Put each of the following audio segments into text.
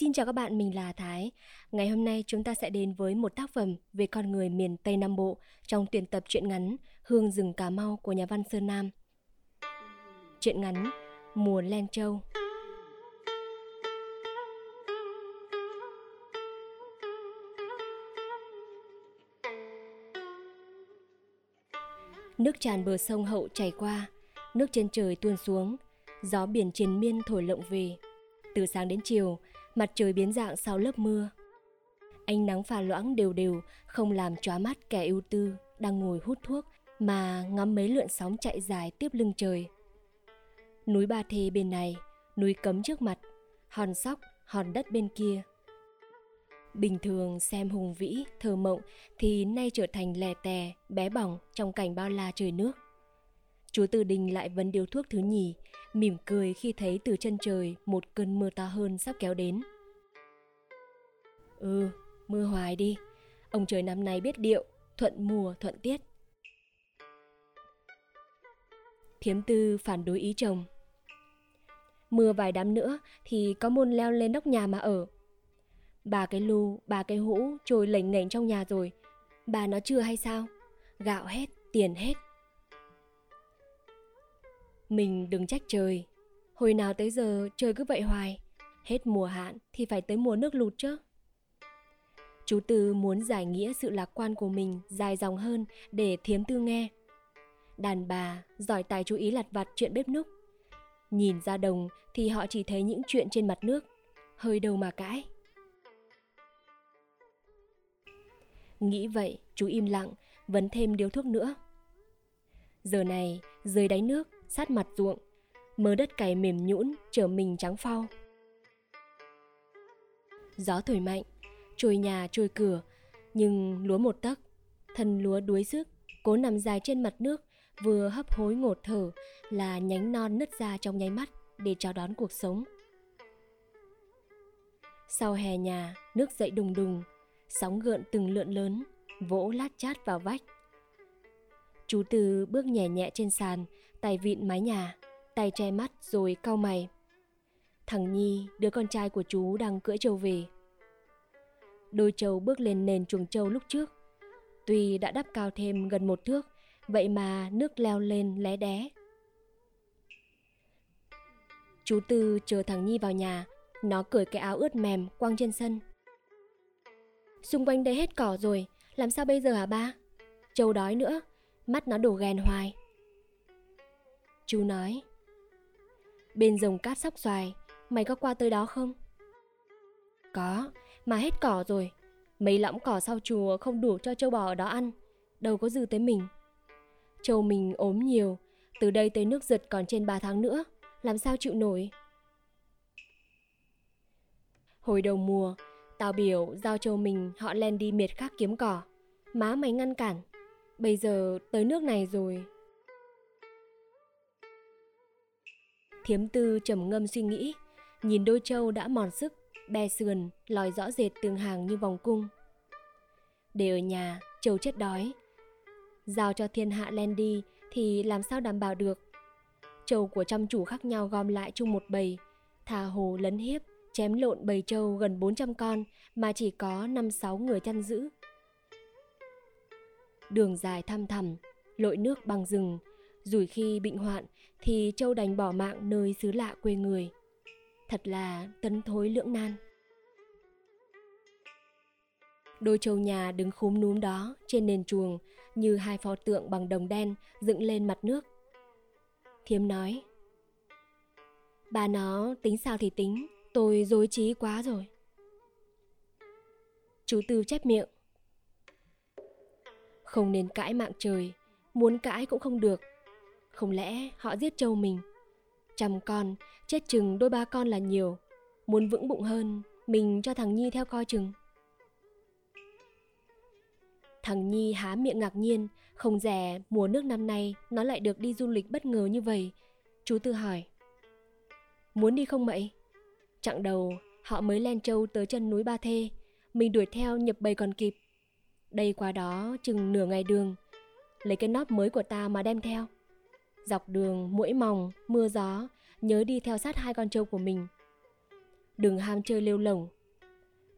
Xin chào các bạn, mình là Thái. Ngày hôm nay chúng ta sẽ đến với một tác phẩm về con người miền Tây Nam Bộ trong tuyển tập truyện ngắn Hương rừng Cà Mau của nhà văn Sơn Nam. Truyện ngắn Mùa Len Châu. Nước tràn bờ sông Hậu chảy qua, nước trên trời tuôn xuống, gió biển triền miên thổi lộng về. Từ sáng đến chiều, mặt trời biến dạng sau lớp mưa. Ánh nắng pha loãng đều đều không làm chóa mắt kẻ ưu tư đang ngồi hút thuốc mà ngắm mấy lượn sóng chạy dài tiếp lưng trời. Núi Ba Thê bên này, núi Cấm trước mặt, hòn sóc, hòn đất bên kia. Bình thường xem hùng vĩ, thơ mộng thì nay trở thành lè tè, bé bỏng trong cảnh bao la trời nước. Chú Từ Đình lại vấn điếu thuốc thứ nhì, mỉm cười khi thấy từ chân trời một cơn mưa to hơn sắp kéo đến. Ừ, mưa hoài đi. Ông trời năm nay biết điệu, thuận mùa thuận tiết. Thiếm tư phản đối ý chồng. Mưa vài đám nữa thì có môn leo lên nóc nhà mà ở. Bà cái lu, bà cái hũ trôi lềnh nghềnh trong nhà rồi. Bà nó chưa hay sao? Gạo hết, tiền hết. Mình đừng trách trời. Hồi nào tới giờ trời cứ vậy hoài. Hết mùa hạn thì phải tới mùa nước lụt chứ. Chú Tư muốn giải nghĩa sự lạc quan của mình dài dòng hơn để thiếm tư nghe. Đàn bà giỏi tài chú ý lặt vặt chuyện bếp núc. Nhìn ra đồng thì họ chỉ thấy những chuyện trên mặt nước, hơi đâu mà cãi. Nghĩ vậy, chú im lặng, vấn thêm điếu thuốc nữa. Giờ này, dưới đáy nước, sát mặt ruộng, mớ đất cày mềm nhũn trở mình trắng phau. Gió thổi mạnh, trôi nhà trôi cửa, nhưng lúa một tấc, thân lúa đuối sức, cố nằm dài trên mặt nước, vừa hấp hối ngột thở là nhánh non nứt ra trong nháy mắt để chào đón cuộc sống. Sau hè nhà, nước dậy đùng đùng, sóng gợn từng lượn lớn, vỗ lát chát vào vách. Chú tư bước nhẹ nhẹ trên sàn, tay vịn mái nhà, tay che mắt rồi cau mày. Thằng Nhi, đứa con trai của chú đang cưỡi trâu về. Đôi trâu bước lên nền chuồng trâu lúc trước. Tuy đã đắp cao thêm gần một thước, vậy mà nước leo lên lé đé. Chú Tư chờ thằng Nhi vào nhà, nó cởi cái áo ướt mềm quăng trên sân. Xung quanh đây hết cỏ rồi, làm sao bây giờ hả ba? Trâu đói nữa, mắt nó đổ ghen hoài. Chú nói. Bên rồng cát sóc xoài Mày có qua tới đó không? Có, mà hết cỏ rồi. Mấy lõng cỏ sau chùa không đủ cho châu bò ở đó ăn. Đâu có dư tới mình. Châu mình ốm nhiều Từ đây tới nước giật còn trên 3 tháng nữa. Làm sao chịu nổi? Hồi đầu mùa Tao biểu giao châu mình họ len đi miệt khác kiếm cỏ. Má mày ngăn cản. Bây giờ tới nước này rồi. Thiếm tư trầm ngâm suy nghĩ, nhìn đôi trâu đã mòn sức, bè sườn, lòi rõ rệt từng hàng như vòng cung. Để ở nhà, trâu chết đói. Giao cho thiên hạ len đi thì làm sao đảm bảo được. Trâu của trăm chủ khác nhau gom lại chung một bầy, thà hồ lấn hiếp, chém lộn bầy trâu gần 400 con mà chỉ có 5-6 người chăn giữ. Đường dài thăm thẳm, lội nước bằng rừng, Rủi khi bệnh hoạn thì Châu đành bỏ mạng nơi xứ lạ quê người. Thật là tấn thối lưỡng nan. Đôi trâu nhà đứng khúm núm đó trên nền chuồng như hai pho tượng bằng đồng đen dựng lên mặt nước. Thiếm nói, Bà nó tính sao thì tính, tôi dối trí quá rồi. Chú Tư chép miệng. Không nên cãi mạng trời, muốn cãi cũng không được, không lẽ họ giết trâu mình? Trăm con, chết chừng đôi ba con là nhiều. Muốn vững bụng hơn, mình cho thằng Nhi theo coi chừng. Thằng Nhi há miệng ngạc nhiên, không rẻ mùa nước năm nay nó lại được đi du lịch bất ngờ như vậy. Chú Tư hỏi. Muốn đi không mậy? Chặng đầu, họ mới len trâu tới chân núi Ba Thê, mình đuổi theo nhập bầy còn kịp. Đây qua đó chừng nửa ngày đường, lấy cái nóp mới của ta mà đem theo. Dọc đường, mũi mòng mưa gió, nhớ đi theo sát hai con trâu của mình. đừng ham chơi lêu lỏng.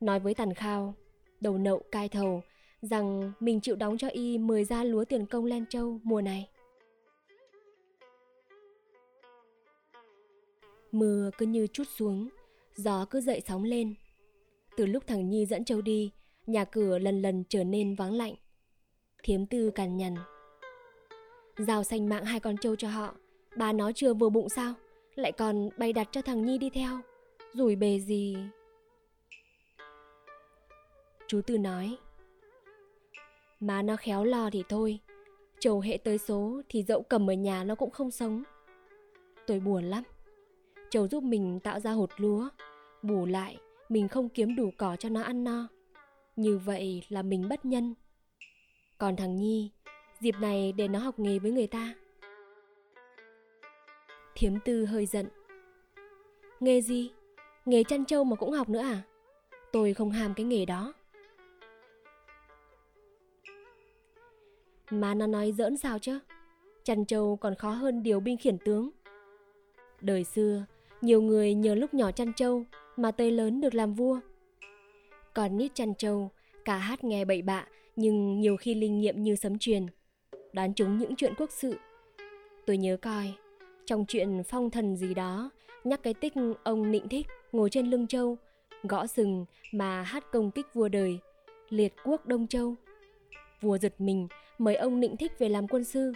Nói với Tàn Khao, đầu nậu cai thầu, rằng mình chịu đóng cho y 10 gia lúa tiền công Len Châu mùa này. Mưa cứ như chút xuống, gió cứ dậy sóng lên. Từ lúc thằng Nhi dẫn Châu đi, nhà cửa lần lần trở nên vắng lạnh. Thiếm tư cằn nhằn. Giao xanh mạng hai con trâu cho họ, bà nó chưa vừa bụng sao, lại còn bày đặt cho thằng Nhi đi theo. Rủi bề gì... Chú Tư nói Má nó khéo lo thì thôi. Trâu hệ tới số thì dẫu cầm ở nhà nó cũng không sống. Tôi buồn lắm. Trâu giúp mình tạo ra hột lúa. Bù lại mình không kiếm đủ cỏ cho nó ăn no. Như vậy là mình bất nhân. Còn thằng Nhi Dịp này để nó học nghề với người ta. Thiếm tư hơi giận. Nghề gì? Nghề chăn trâu mà cũng học nữa à? Tôi không ham cái nghề đó. Mà nó nói giỡn sao chứ? Chăn trâu còn khó hơn điều binh khiển tướng. Đời xưa, Nhiều người nhờ lúc nhỏ chăn trâu Mà tới lớn được làm vua. Còn nít chăn trâu, Cả hát nghe bậy bạ Nhưng nhiều khi linh nghiệm như sấm truyền. Đoán chúng những chuyện quốc sự Tôi nhớ coi Trong chuyện phong thần gì đó Nhắc cái tích ông nịnh thích Ngồi trên lưng trâu Gõ sừng mà hát công kích vua đời Liệt quốc Đông Châu Vua giật mình mời ông Nịnh Thích về làm quân sư.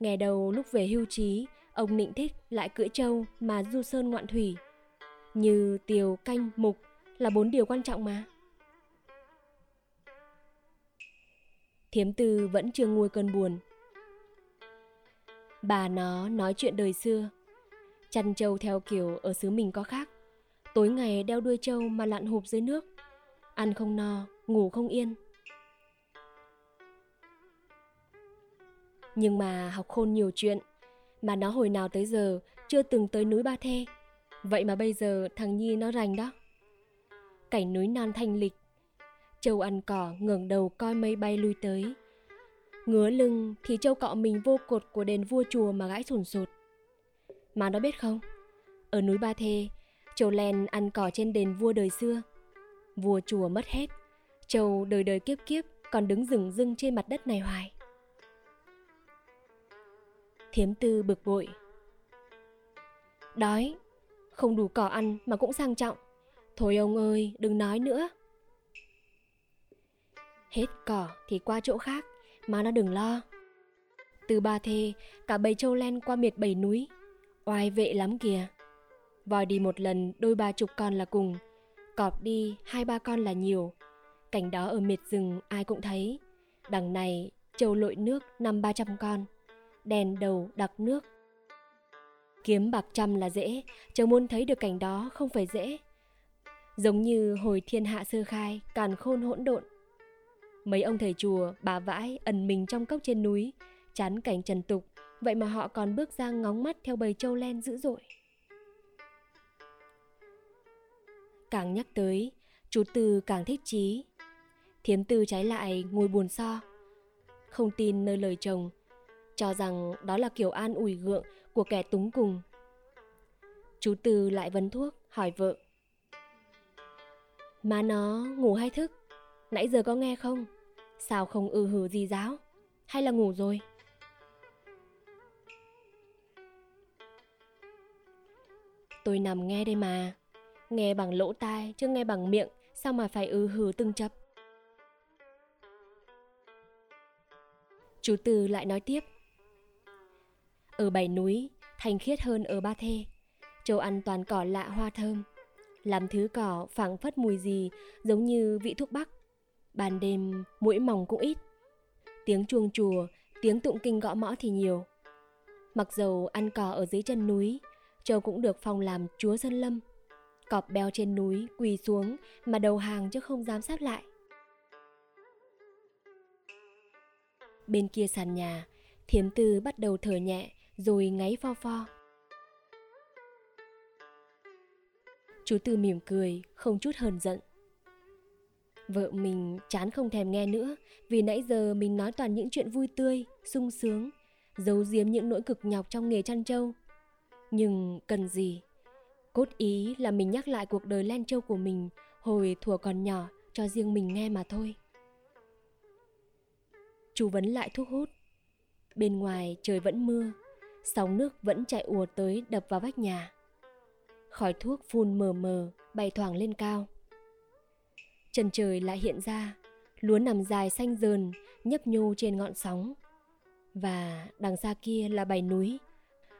Ngày đầu lúc về hưu trí, ông Nịnh Thích lại cưỡi trâu mà du sơn ngoạn thủy. Như tiều, canh, mục là bốn điều quan trọng mà. Thiếm tư vẫn chưa nguôi cơn buồn. Bà nó nói chuyện đời xưa. Chăn trâu theo kiểu ở xứ mình có khác. Tối ngày đeo đuôi trâu mà lặn hụp dưới nước. Ăn không no, ngủ không yên. Nhưng mà học khôn nhiều chuyện Mà nó hồi nào tới giờ Chưa từng tới núi Ba Thê Vậy mà bây giờ thằng Nhi nó rành đó Cảnh núi non thanh lịch Châu ăn cỏ ngẩng đầu coi mây bay lui tới Ngứa lưng thì châu cọ mình vô cột của đền vua chùa mà gãi sồn sột Mà nó biết không Ở núi Ba Thê Châu len ăn cỏ trên đền vua đời xưa Vua chùa mất hết Châu đời đời kiếp kiếp còn đứng rừng rưng trên mặt đất này hoài Thiếm tư bực bội. Đói, không đủ cỏ ăn mà cũng sang trọng. Thôi ông ơi, đừng nói nữa. Hết cỏ thì qua chỗ khác, mà nó đừng lo. Từ ba thê, cả bầy trâu len qua miệt bảy núi. Oai vệ lắm kìa. Vòi đi một lần đôi ba chục con là cùng. Cọp đi hai ba con là nhiều. Cảnh đó ở miệt rừng ai cũng thấy. Đằng này trâu lội nước năm ba trăm con đèn đầu đặc nước. Kiếm bạc trăm là dễ, chờ muốn thấy được cảnh đó không phải dễ. Giống như hồi thiên hạ sơ khai, càn khôn hỗn độn. Mấy ông thầy chùa, bà vãi, ẩn mình trong cốc trên núi, chán cảnh trần tục, vậy mà họ còn bước ra ngóng mắt theo bầy trâu len dữ dội. Càng nhắc tới, chú Tư càng thích trí, Thiếm Tư trái lại ngồi buồn so. Không tin nơi lời chồng, cho rằng đó là kiểu an ủi gượng của kẻ túng cùng. Chú tư lại vấn thuốc, hỏi vợ. Má nó ngủ hay thức? Nãy giờ có nghe không? Sao không ư hử gì giáo? Hay là ngủ rồi? Tôi nằm nghe đây mà. Nghe bằng lỗ tai chứ nghe bằng miệng, sao mà phải ư hử từng chấp? Chú tư lại nói tiếp. Ở bảy núi, thanh khiết hơn ở Ba Thê. Châu ăn toàn cỏ lạ hoa thơm. Làm thứ cỏ phảng phất mùi gì giống như vị thuốc bắc. Ban đêm, mũi mỏng cũng ít. Tiếng chuông chùa, tiếng tụng kinh gõ mõ thì nhiều. Mặc dầu ăn cỏ ở dưới chân núi, Châu cũng được phong làm chúa Sơn Lâm. Cọp beo trên núi quỳ xuống mà đầu hàng chứ không dám sát lại. Bên kia sàn nhà, thiếm tư bắt đầu thở nhẹ rồi ngáy pho pho. Chú Tư mỉm cười, không chút hờn giận. Vợ mình chán không thèm nghe nữa vì nãy giờ mình nói toàn những chuyện vui tươi, sung sướng, giấu giếm những nỗi cực nhọc trong nghề chăn trâu. Nhưng cần gì? Cốt ý là mình nhắc lại cuộc đời len trâu của mình hồi thuở còn nhỏ cho riêng mình nghe mà thôi. Chú vấn lại thuốc hút. Bên ngoài trời vẫn mưa, sóng nước vẫn chạy ùa tới đập vào vách nhà. Khói thuốc phun mờ mờ, bay thoảng lên cao. Chân trời lại hiện ra, lúa nằm dài xanh dờn, nhấp nhô trên ngọn sóng. Và đằng xa kia là bảy núi,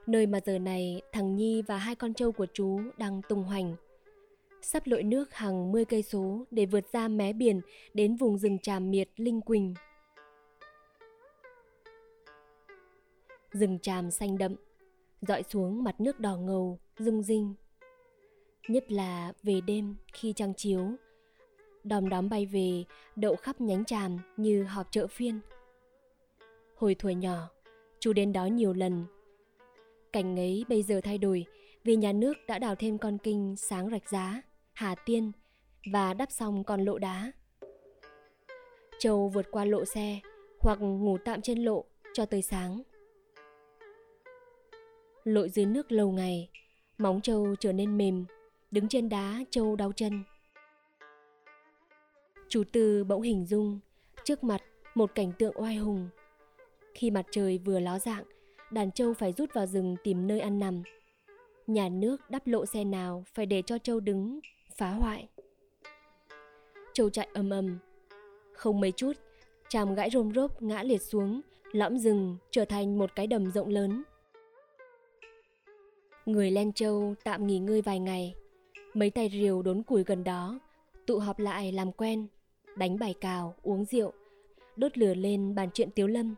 nơi mà giờ này thằng Nhi và hai con trâu của chú đang tung hoành. Sắp lội nước hàng 10 cây số để vượt ra mé biển đến vùng rừng tràm miệt Linh Quỳnh. Rừng tràm xanh đậm, dọi xuống mặt nước đỏ ngầu, rung rinh. Nhất là về đêm khi trăng chiếu, đom đóm bay về đậu khắp nhánh tràm như họp chợ phiên. Hồi thuở nhỏ, chú đến đó nhiều lần. Cảnh ấy bây giờ thay đổi vì nhà nước đã đào thêm con kinh sáng rạch giá, Hà Tiên và đắp xong con lộ đá. Châu vượt qua lộ xe hoặc ngủ tạm trên lộ cho tới sáng. Lội dưới nước lâu ngày, móng châu trở nên mềm, đứng trên đá châu đau chân. Chú Tư bỗng hình dung trước mặt một cảnh tượng oai hùng. Khi mặt trời vừa ló dạng, đàn trâu phải rút vào rừng tìm nơi ăn nằm. Nhà nước đắp lộ xe nào phải để cho trâu đứng, phá hoại. Trâu chạy ầm ầm. Không mấy chút, chàm gãi rôm rốp ngã liệt xuống, lõm rừng trở thành một cái đầm rộng lớn. Người Len Châu tạm nghỉ ngơi vài ngày. Mấy tay rìu đốn củi gần đó, tụ họp lại làm quen, đánh bài cào, uống rượu, đốt lửa lên bàn chuyện tiếu lâm.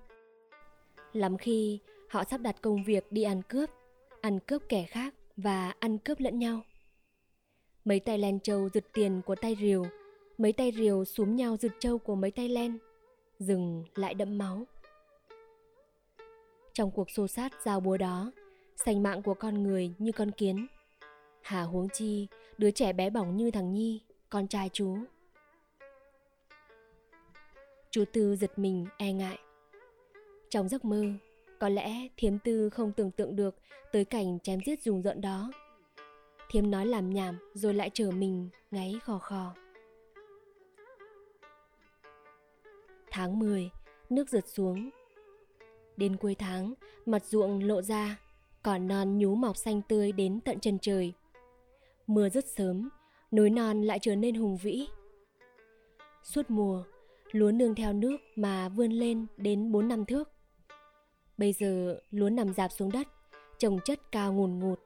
Lắm khi họ sắp đặt công việc đi ăn cướp, ăn cướp kẻ khác và ăn cướp lẫn nhau. Mấy tay len trâu giựt tiền của tay rìu, mấy tay rìu xuống nhau giựt trâu của mấy tay len, rừng lại đẫm máu. Trong cuộc xô sát giao búa đó, sành mạng của con người như con kiến. Hà huống chi, đứa trẻ bé bỏng như thằng Nhi, con trai chú. Chú Tư giật mình e ngại. Trong giấc mơ, có lẽ thiếm tư không tưởng tượng được tới cảnh chém giết rùng rợn đó. Thiếm nói làm nhảm rồi lại trở mình ngáy khò khò. Tháng 10, nước rượt xuống. Đến cuối tháng, mặt ruộng lộ ra, cỏ non nhú mọc xanh tươi đến tận chân trời. Mưa rất sớm, núi non lại trở nên hùng vĩ. Suốt mùa, lúa nương theo nước mà vươn lên đến 4 năm thước. Bây giờ lúa nằm dạp xuống đất, trồng chất cao ngùn ngụt.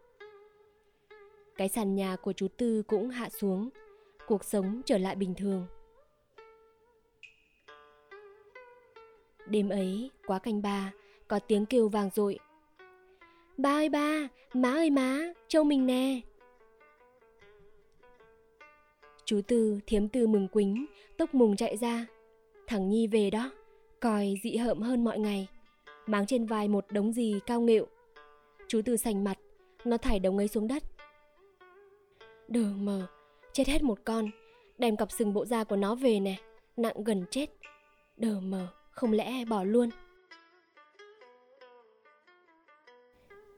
Cái sàn nhà của chú Tư cũng hạ xuống, cuộc sống trở lại bình thường. Đêm ấy, quá canh ba, có tiếng kêu vang dội. Ba ơi ba, má ơi má, trâu mình nè. Chú Tư thiếm tư mừng quính, tốc mùng chạy ra. Thằng Nhi về đó, còi dị hợm hơn mọi ngày. Máng trên vai một đống gì cao nghệu. Chú Tư sành mặt, nó thải đống ấy xuống đất. Đờ mờ, chết hết một con, đem cặp sừng bộ da của nó về nè, nặng gần chết. Đờ mờ, không lẽ bỏ luôn.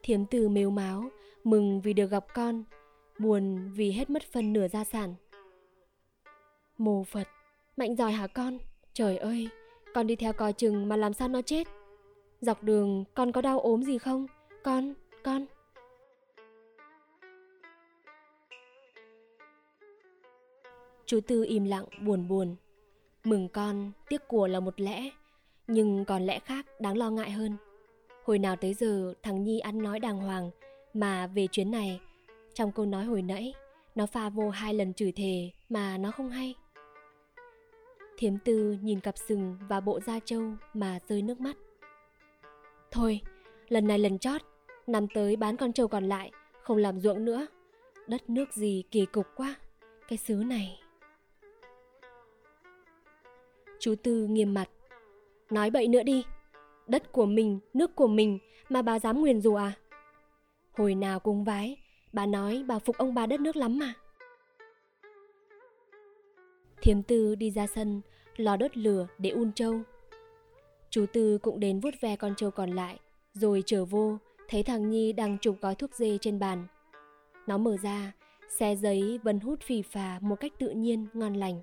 Thiếm từ mếu máu mừng vì được gặp con, buồn vì hết mất phần nửa gia sản. Mồ Phật, mạnh giỏi hả con? Trời ơi, con đi theo coi chừng mà làm sao nó chết? Dọc đường con có đau ốm gì không? Con, con. Chú Tư im lặng buồn buồn. Mừng con, tiếc của là một lẽ, nhưng còn lẽ khác đáng lo ngại hơn. Hồi nào tới giờ thằng Nhi ăn nói đàng hoàng, mà về chuyến này, trong câu nói hồi nãy, nó pha vô hai lần chửi thề mà nó không hay. Thiếm tư nhìn cặp sừng và bộ da trâu mà rơi nước mắt. Thôi, lần này lần chót, năm tới bán con trâu còn lại, không làm ruộng nữa. Đất nước gì kỳ cục quá, cái xứ này. Chú Tư nghiêm mặt. Nói bậy nữa đi, đất của mình, nước của mình mà bà dám nguyền rủa à? Hồi nào cung vái, bà nói bà phục ông bà đất nước lắm mà. Thiếm tư đi ra sân, lò đốt lửa để un trâu. Chú Tư cũng đến vuốt ve con trâu còn lại, rồi trở vô, thấy thằng Nhi đang chụp gói thuốc dê trên bàn. Nó mở ra, xe giấy vẫn hút phì phà một cách tự nhiên, ngon lành.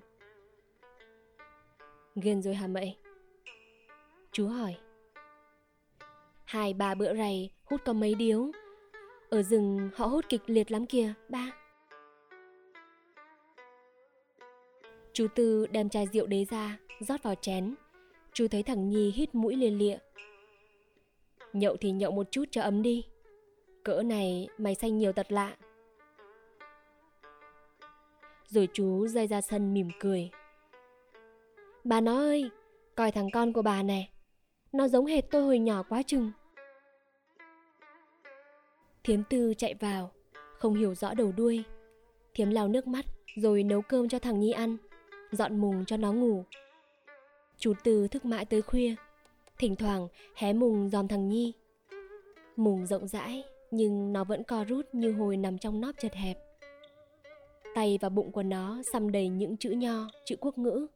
Ghiền rồi hả mậy? Chú hỏi. Hai ba bữa rày hút có mấy điếu. Ở rừng họ hút kịch liệt lắm kìa, ba. Chú Tư đem chai rượu đế ra, rót vào chén. Chú thấy thằng Nhi hít mũi liên lịa. Nhậu thì nhậu một chút cho ấm đi. Cỡ này mày xanh nhiều tật lạ. Rồi chú rơi ra sân mỉm cười. Bà nó ơi, coi thằng con của bà nè. Nó giống hệt tôi hồi nhỏ quá chừng. Thiếm tư chạy vào, không hiểu rõ đầu đuôi. Thiếm lau nước mắt rồi nấu cơm cho thằng Nhi ăn, dọn mùng cho nó ngủ. Chú Tư thức mãi tới khuya, thỉnh thoảng hé mùng dòm thằng Nhi. Mùng rộng rãi nhưng nó vẫn co rút như hồi nằm trong nóp chật hẹp. Tay và bụng của nó xăm đầy những chữ nho, chữ quốc ngữ.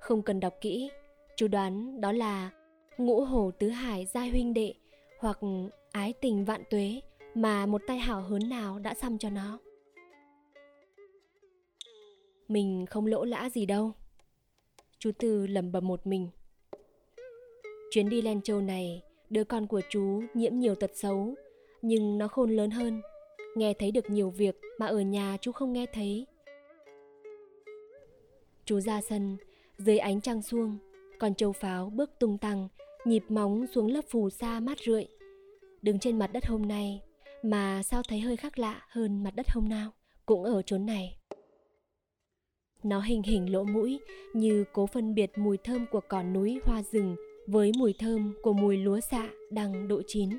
Không cần đọc kỹ, chú đoán đó là ngũ hổ tứ hải giai huynh đệ hoặc ái tình vạn tuế mà một tay hảo hớn nào đã xăm cho nó. Mình không lỗ lã gì đâu. Chú Tư lầm bầm một mình. Chuyến đi Len Châu này, đứa con của chú nhiễm nhiều tật xấu, nhưng nó khôn lớn hơn, nghe thấy được nhiều việc mà ở nhà chú không nghe thấy. Chú ra sân, dưới ánh trăng xuông, con châu pháo bước tung tăng, nhịp móng xuống lớp phù sa mát rượi. Đứng trên mặt đất hôm nay, mà sao thấy hơi khác lạ hơn mặt đất hôm nào, cũng ở chốn này. Nó hình hình lỗ mũi như cố phân biệt mùi thơm của cỏ núi, hoa rừng với mùi thơm của mùi lúa xạ đang độ chín.